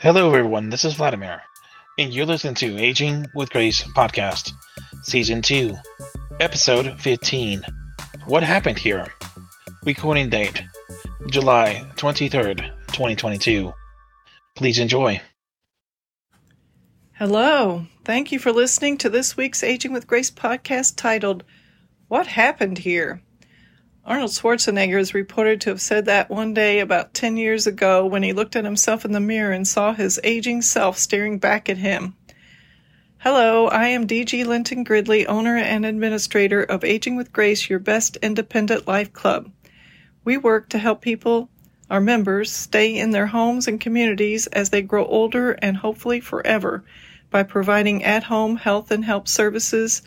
Hello, everyone. This is Vladimir, and you're listening to Aging with Grace podcast, season 2, episode 15. What happened here? Recording date July 23rd, 2022. Please enjoy. Hello. Thank you for listening to this week's Aging with Grace podcast titled, What Happened Here? Arnold Schwarzenegger is reported to have said that one day about 10 years ago when he looked at himself in the mirror and saw his aging self staring back at him. Hello, I am DG Linton Gridley, owner and administrator of Aging with Grace, your best independent life club. We work to help people, our members, stay in their homes and communities as they grow older and hopefully forever by providing at home health and help services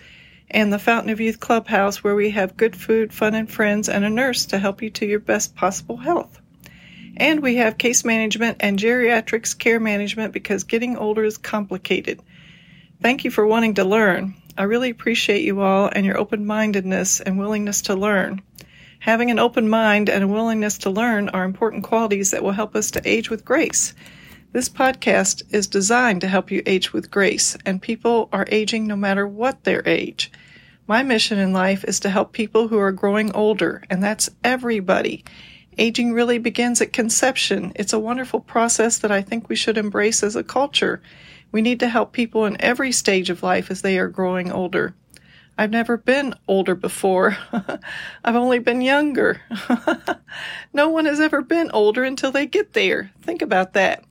and the Fountain of Youth Clubhouse, where we have good food, fun, and friends, and a nurse to help you to your best possible health. And we have case management and geriatrics care management because getting older is complicated. Thank you for wanting to learn. I really appreciate you all and your open mindedness and willingness to learn. Having an open mind and a willingness to learn are important qualities that will help us to age with grace. This podcast is designed to help you age with grace, and people are aging no matter what their age. My mission in life is to help people who are growing older, and that's everybody. Aging really begins at conception. It's a wonderful process that I think we should embrace as a culture. We need to help people in every stage of life as they are growing older. I've never been older before. I've only been younger. no one has ever been older until they get there. Think about that.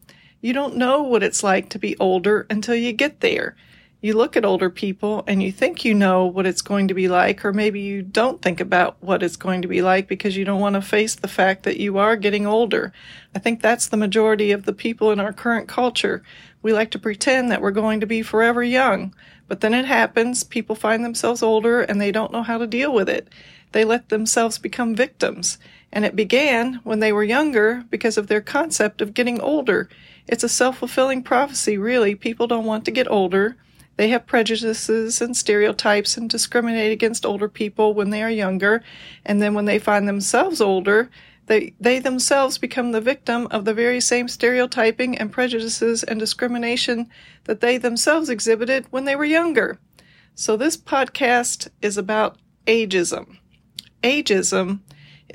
You don't know what it's like to be older until you get there. You look at older people and you think you know what it's going to be like, or maybe you don't think about what it's going to be like because you don't want to face the fact that you are getting older. I think that's the majority of the people in our current culture. We like to pretend that we're going to be forever young, but then it happens, people find themselves older and they don't know how to deal with it. They let themselves become victims. And it began when they were younger because of their concept of getting older. It's a self fulfilling prophecy, really. People don't want to get older. They have prejudices and stereotypes and discriminate against older people when they are younger. And then when they find themselves older, they, they themselves become the victim of the very same stereotyping and prejudices and discrimination that they themselves exhibited when they were younger. So this podcast is about ageism. Ageism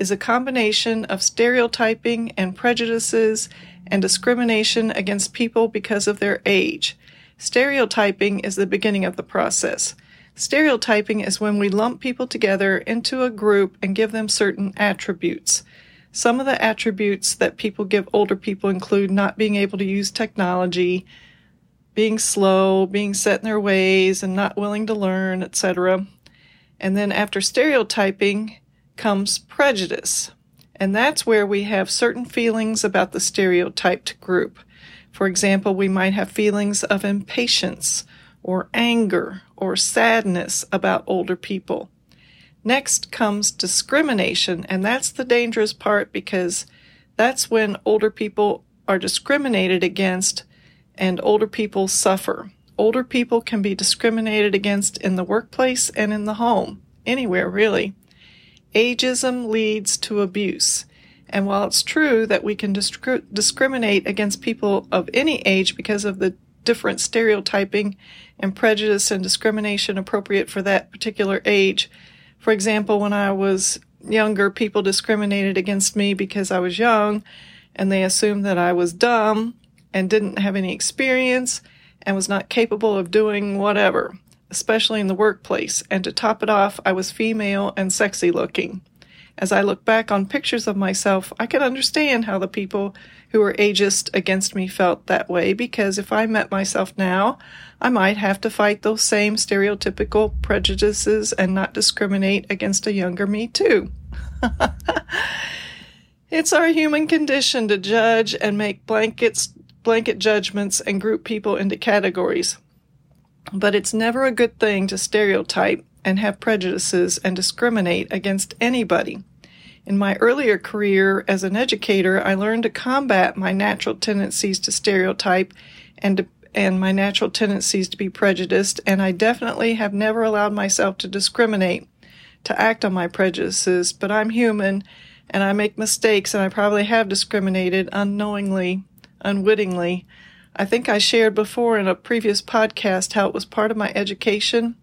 is a combination of stereotyping and prejudices and discrimination against people because of their age. Stereotyping is the beginning of the process. Stereotyping is when we lump people together into a group and give them certain attributes. Some of the attributes that people give older people include not being able to use technology, being slow, being set in their ways, and not willing to learn, etc. And then after stereotyping comes prejudice. And that's where we have certain feelings about the stereotyped group. For example, we might have feelings of impatience or anger or sadness about older people. Next comes discrimination, and that's the dangerous part because that's when older people are discriminated against and older people suffer. Older people can be discriminated against in the workplace and in the home, anywhere really. Ageism leads to abuse. And while it's true that we can disc- discriminate against people of any age because of the different stereotyping and prejudice and discrimination appropriate for that particular age, for example, when I was younger, people discriminated against me because I was young and they assumed that I was dumb and didn't have any experience and was not capable of doing whatever especially in the workplace, and to top it off, I was female and sexy looking. As I look back on pictures of myself, I can understand how the people who were ageist against me felt that way because if I met myself now, I might have to fight those same stereotypical prejudices and not discriminate against a younger me, too. it's our human condition to judge and make blankets, blanket judgments and group people into categories. But it's never a good thing to stereotype and have prejudices and discriminate against anybody. In my earlier career as an educator, I learned to combat my natural tendencies to stereotype and to, and my natural tendencies to be prejudiced, and I definitely have never allowed myself to discriminate, to act on my prejudices, but I'm human and I make mistakes and I probably have discriminated unknowingly, unwittingly. I think I shared before in a previous podcast how it was part of my education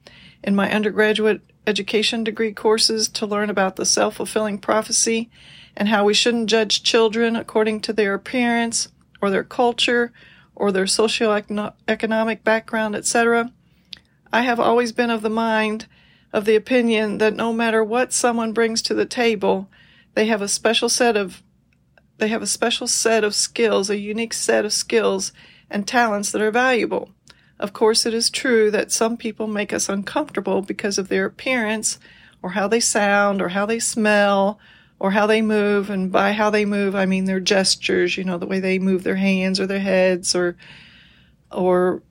in my undergraduate education degree courses to learn about the self fulfilling prophecy and how we shouldn't judge children according to their appearance or their culture or their socioeconomic background, etc. I have always been of the mind, of the opinion that no matter what someone brings to the table, they have a special set of they have a special set of skills, a unique set of skills and talents that are valuable. Of course, it is true that some people make us uncomfortable because of their appearance or how they sound or how they smell or how they move. And by how they move, I mean their gestures, you know, the way they move their hands or their heads or, or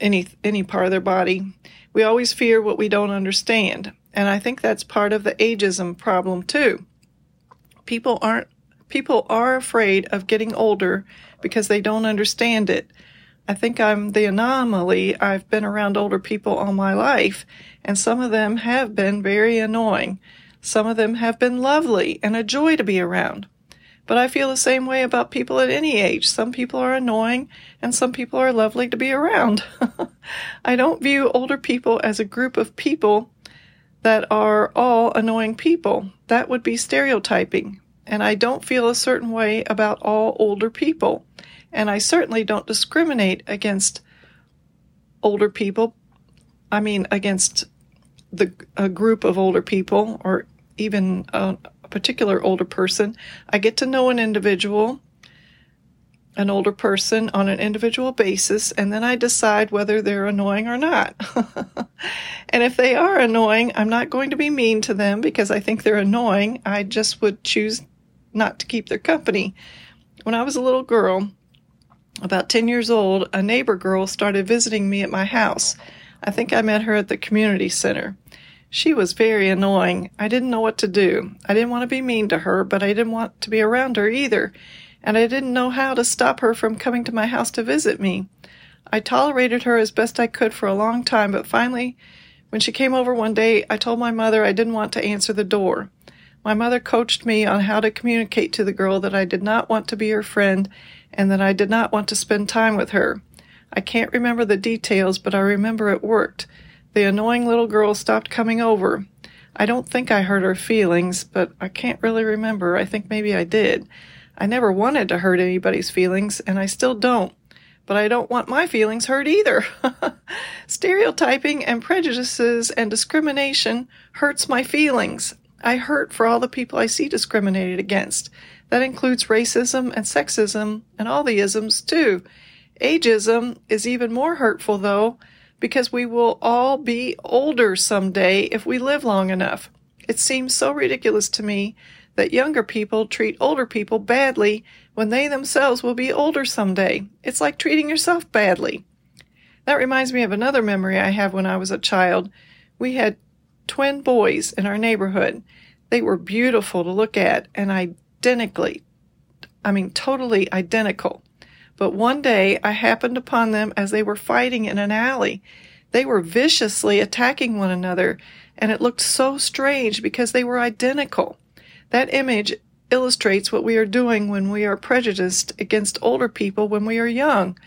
any, any part of their body. We always fear what we don't understand. And I think that's part of the ageism problem too. People aren't, people are afraid of getting older because they don't understand it. I think I'm the anomaly. I've been around older people all my life, and some of them have been very annoying. Some of them have been lovely and a joy to be around. But I feel the same way about people at any age. Some people are annoying and some people are lovely to be around. I don't view older people as a group of people that are all annoying people. That would be stereotyping. And I don't feel a certain way about all older people. And I certainly don't discriminate against older people. I mean, against the a group of older people or even a, a particular older person. I get to know an individual, an older person on an individual basis, and then I decide whether they're annoying or not. and if they are annoying, I'm not going to be mean to them because I think they're annoying. I just would choose not to keep their company. When I was a little girl, about 10 years old, a neighbor girl started visiting me at my house. I think I met her at the community center. She was very annoying. I didn't know what to do. I didn't want to be mean to her, but I didn't want to be around her either. And I didn't know how to stop her from coming to my house to visit me. I tolerated her as best I could for a long time, but finally, when she came over one day, I told my mother I didn't want to answer the door. My mother coached me on how to communicate to the girl that I did not want to be her friend and that I did not want to spend time with her. I can't remember the details, but I remember it worked. The annoying little girl stopped coming over. I don't think I hurt her feelings, but I can't really remember. I think maybe I did. I never wanted to hurt anybody's feelings, and I still don't. But I don't want my feelings hurt either. Stereotyping and prejudices and discrimination hurts my feelings. I hurt for all the people I see discriminated against. That includes racism and sexism and all the isms too. Ageism is even more hurtful though, because we will all be older someday if we live long enough. It seems so ridiculous to me that younger people treat older people badly when they themselves will be older someday. It's like treating yourself badly. That reminds me of another memory I have when I was a child. We had twin boys in our neighborhood. They were beautiful to look at and identically, I mean, totally identical. But one day I happened upon them as they were fighting in an alley. They were viciously attacking one another, and it looked so strange because they were identical. That image illustrates what we are doing when we are prejudiced against older people when we are young.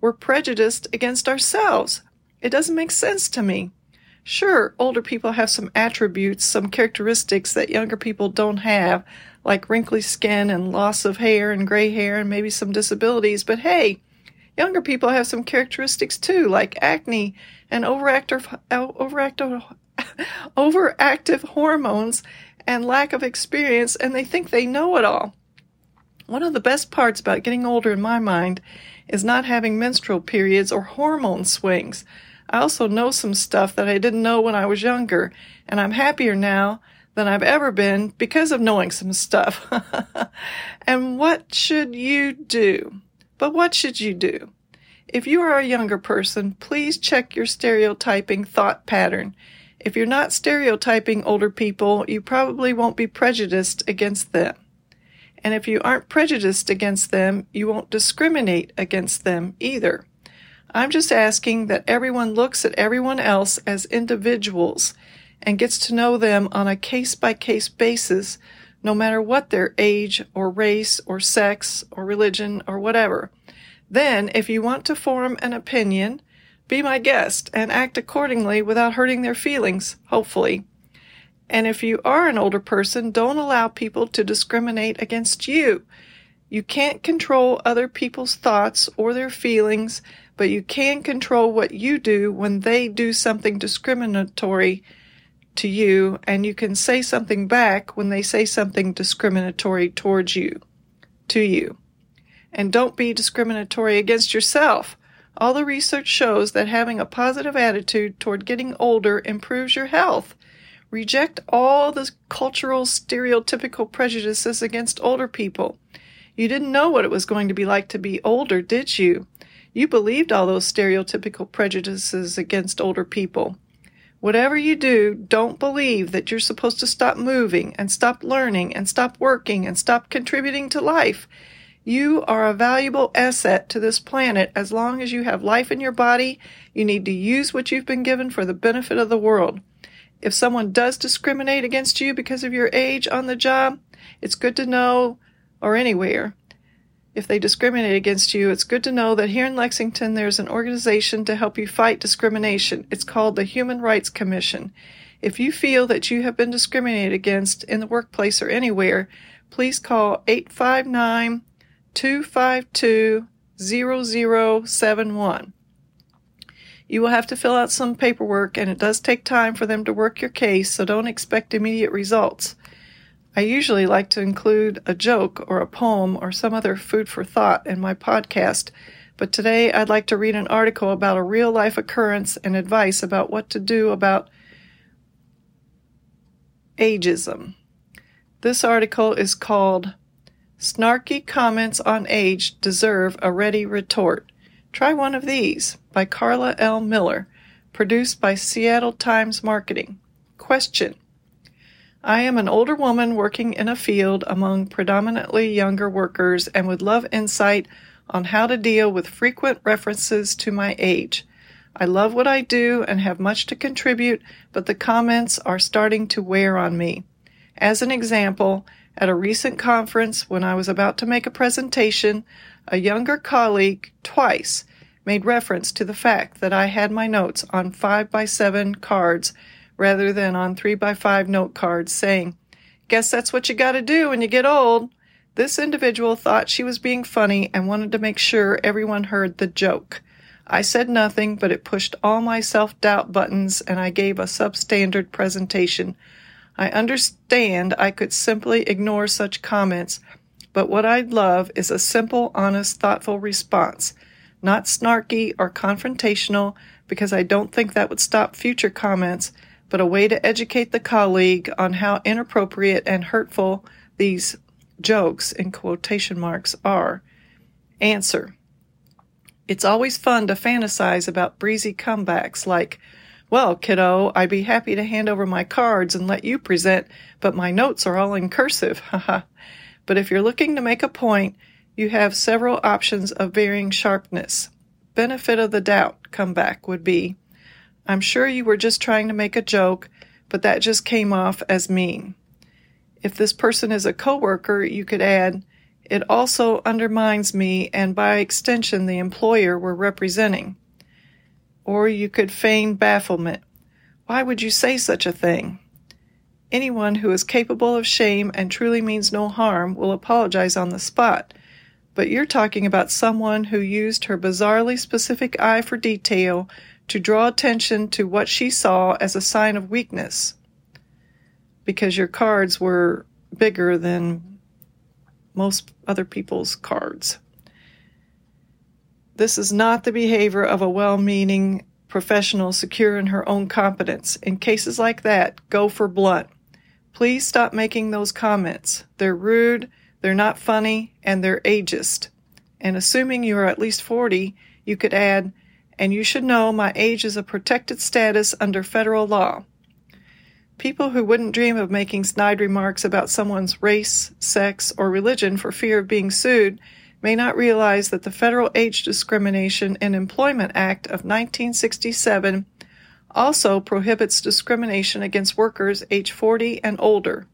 We're prejudiced against ourselves. It doesn't make sense to me. Sure, older people have some attributes, some characteristics that younger people don't have, like wrinkly skin and loss of hair and gray hair and maybe some disabilities, but hey, younger people have some characteristics too, like acne and overactive, uh, overactive, overactive hormones and lack of experience, and they think they know it all. One of the best parts about getting older, in my mind, is not having menstrual periods or hormone swings. I also know some stuff that I didn't know when I was younger, and I'm happier now than I've ever been because of knowing some stuff. and what should you do? But what should you do? If you are a younger person, please check your stereotyping thought pattern. If you're not stereotyping older people, you probably won't be prejudiced against them. And if you aren't prejudiced against them, you won't discriminate against them either. I'm just asking that everyone looks at everyone else as individuals and gets to know them on a case by case basis, no matter what their age or race or sex or religion or whatever. Then, if you want to form an opinion, be my guest and act accordingly without hurting their feelings, hopefully. And if you are an older person, don't allow people to discriminate against you. You can't control other people's thoughts or their feelings, but you can control what you do when they do something discriminatory to you, and you can say something back when they say something discriminatory towards you, to you. And don't be discriminatory against yourself. All the research shows that having a positive attitude toward getting older improves your health. Reject all the cultural stereotypical prejudices against older people. You didn't know what it was going to be like to be older, did you? You believed all those stereotypical prejudices against older people. Whatever you do, don't believe that you're supposed to stop moving and stop learning and stop working and stop contributing to life. You are a valuable asset to this planet as long as you have life in your body. You need to use what you've been given for the benefit of the world. If someone does discriminate against you because of your age on the job, it's good to know, or anywhere, if they discriminate against you, it's good to know that here in Lexington there's an organization to help you fight discrimination. It's called the Human Rights Commission. If you feel that you have been discriminated against in the workplace or anywhere, please call 859 252 0071. You will have to fill out some paperwork, and it does take time for them to work your case, so don't expect immediate results. I usually like to include a joke or a poem or some other food for thought in my podcast, but today I'd like to read an article about a real life occurrence and advice about what to do about ageism. This article is called Snarky Comments on Age Deserve a Ready Retort. Try one of these by Karla L. Miller, produced by Seattle Times Marketing. Question I am an older woman working in a field among predominantly younger workers and would love insight on how to deal with frequent references to my age. I love what I do and have much to contribute, but the comments are starting to wear on me. As an example, at a recent conference when I was about to make a presentation, a younger colleague twice made reference to the fact that I had my notes on 5 by 7 cards rather than on three by five note cards saying, Guess that's what you gotta do when you get old. This individual thought she was being funny and wanted to make sure everyone heard the joke. I said nothing, but it pushed all my self doubt buttons and I gave a substandard presentation. I understand I could simply ignore such comments, but what I'd love is a simple, honest, thoughtful response. Not snarky or confrontational, because I don't think that would stop future comments, but a way to educate the colleague on how inappropriate and hurtful these jokes in quotation marks are. Answer. It's always fun to fantasize about breezy comebacks like, well, kiddo, I'd be happy to hand over my cards and let you present, but my notes are all in cursive. Haha. but if you're looking to make a point, you have several options of varying sharpness. Benefit of the doubt comeback would be, I'm sure you were just trying to make a joke, but that just came off as mean. If this person is a coworker, you could add, it also undermines me and by extension the employer we're representing. Or you could feign bafflement. Why would you say such a thing? Anyone who is capable of shame and truly means no harm will apologize on the spot. But you're talking about someone who used her bizarrely specific eye for detail to draw attention to what she saw as a sign of weakness because your cards were bigger than most other people's cards. This is not the behavior of a well meaning professional secure in her own competence. In cases like that, go for blunt. Please stop making those comments. They're rude, they're not funny, and they're ageist. And assuming you are at least 40, you could add, and you should know my age is a protected status under federal law. People who wouldn't dream of making snide remarks about someone's race, sex, or religion for fear of being sued may not realize that the Federal Age Discrimination in Employment Act of 1967 also prohibits discrimination against workers age 40 and older.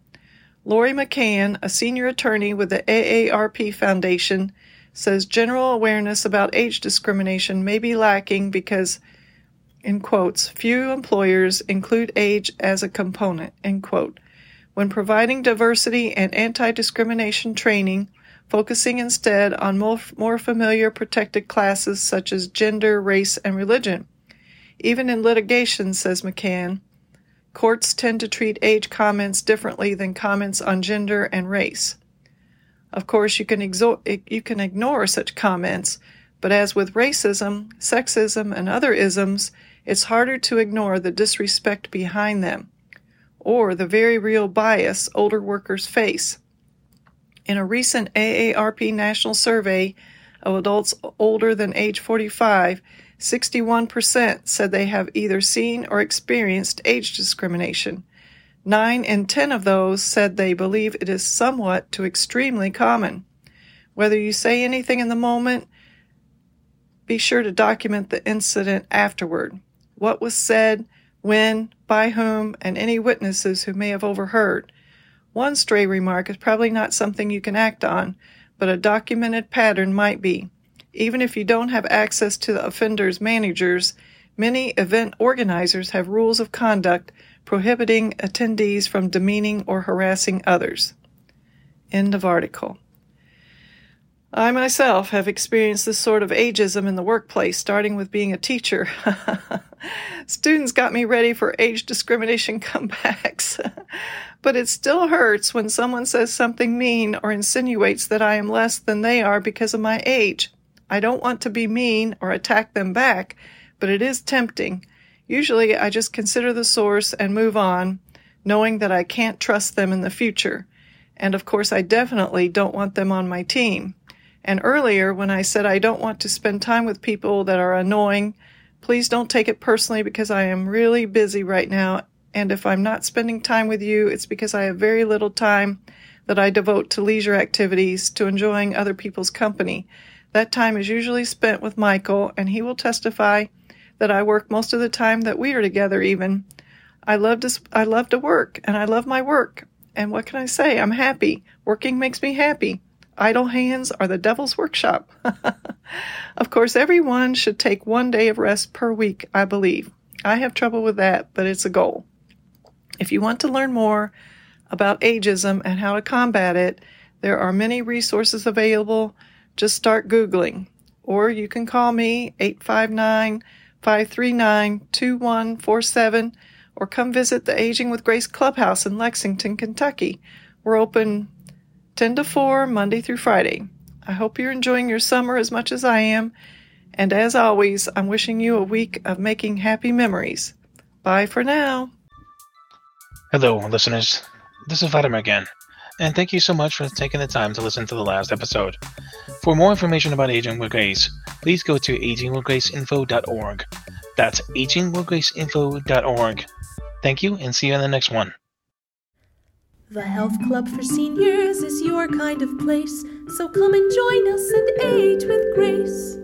Laurie McCann, a senior attorney with the AARP Foundation, says general awareness about age discrimination may be lacking because, in quotes, few employers include age as a component, end quote. When providing diversity and anti discrimination training, focusing instead on more, more familiar protected classes such as gender, race, and religion. Even in litigation, says McCann, courts tend to treat age comments differently than comments on gender and race. Of course, you can, exo- you can ignore such comments, but as with racism, sexism, and other isms, it's harder to ignore the disrespect behind them, or the very real bias older workers face. In a recent AARP national survey of adults older than age 45, 61% said they have either seen or experienced age discrimination. Nine in ten of those said they believe it is somewhat to extremely common. Whether you say anything in the moment, be sure to document the incident afterward. What was said, when, by whom, and any witnesses who may have overheard. One stray remark is probably not something you can act on, but a documented pattern might be. Even if you don't have access to the offender's managers, many event organizers have rules of conduct prohibiting attendees from demeaning or harassing others. End of article. I myself have experienced this sort of ageism in the workplace, starting with being a teacher. Students got me ready for age discrimination comebacks. but it still hurts when someone says something mean or insinuates that I am less than they are because of my age. I don't want to be mean or attack them back, but it is tempting. Usually I just consider the source and move on, knowing that I can't trust them in the future. And of course, I definitely don't want them on my team. And earlier, when I said I don't want to spend time with people that are annoying, please don't take it personally because I am really busy right now. And if I'm not spending time with you, it's because I have very little time that I devote to leisure activities, to enjoying other people's company. That time is usually spent with Michael, and he will testify that I work most of the time that we are together even. I love to I love to work and I love my work. And what can I say? I'm happy. Working makes me happy. Idle hands are the devil's workshop. of course, everyone should take one day of rest per week, I believe. I have trouble with that, but it's a goal. If you want to learn more about ageism and how to combat it, there are many resources available. Just start Googling. Or you can call me 859 539 2147 or come visit the Aging with Grace Clubhouse in Lexington, Kentucky. We're open 10 to 4, Monday through Friday. I hope you're enjoying your summer as much as I am. And as always, I'm wishing you a week of making happy memories. Bye for now. Hello, listeners. This is Vladimir again, and thank you so much for taking the time to listen to the last episode. For more information about Aging with Grace, please go to agingwithgraceinfo.org. That's agingwithgraceinfo.org. Thank you, and see you in the next one. The Health Club for Seniors is your kind of place, so come and join us and age with grace.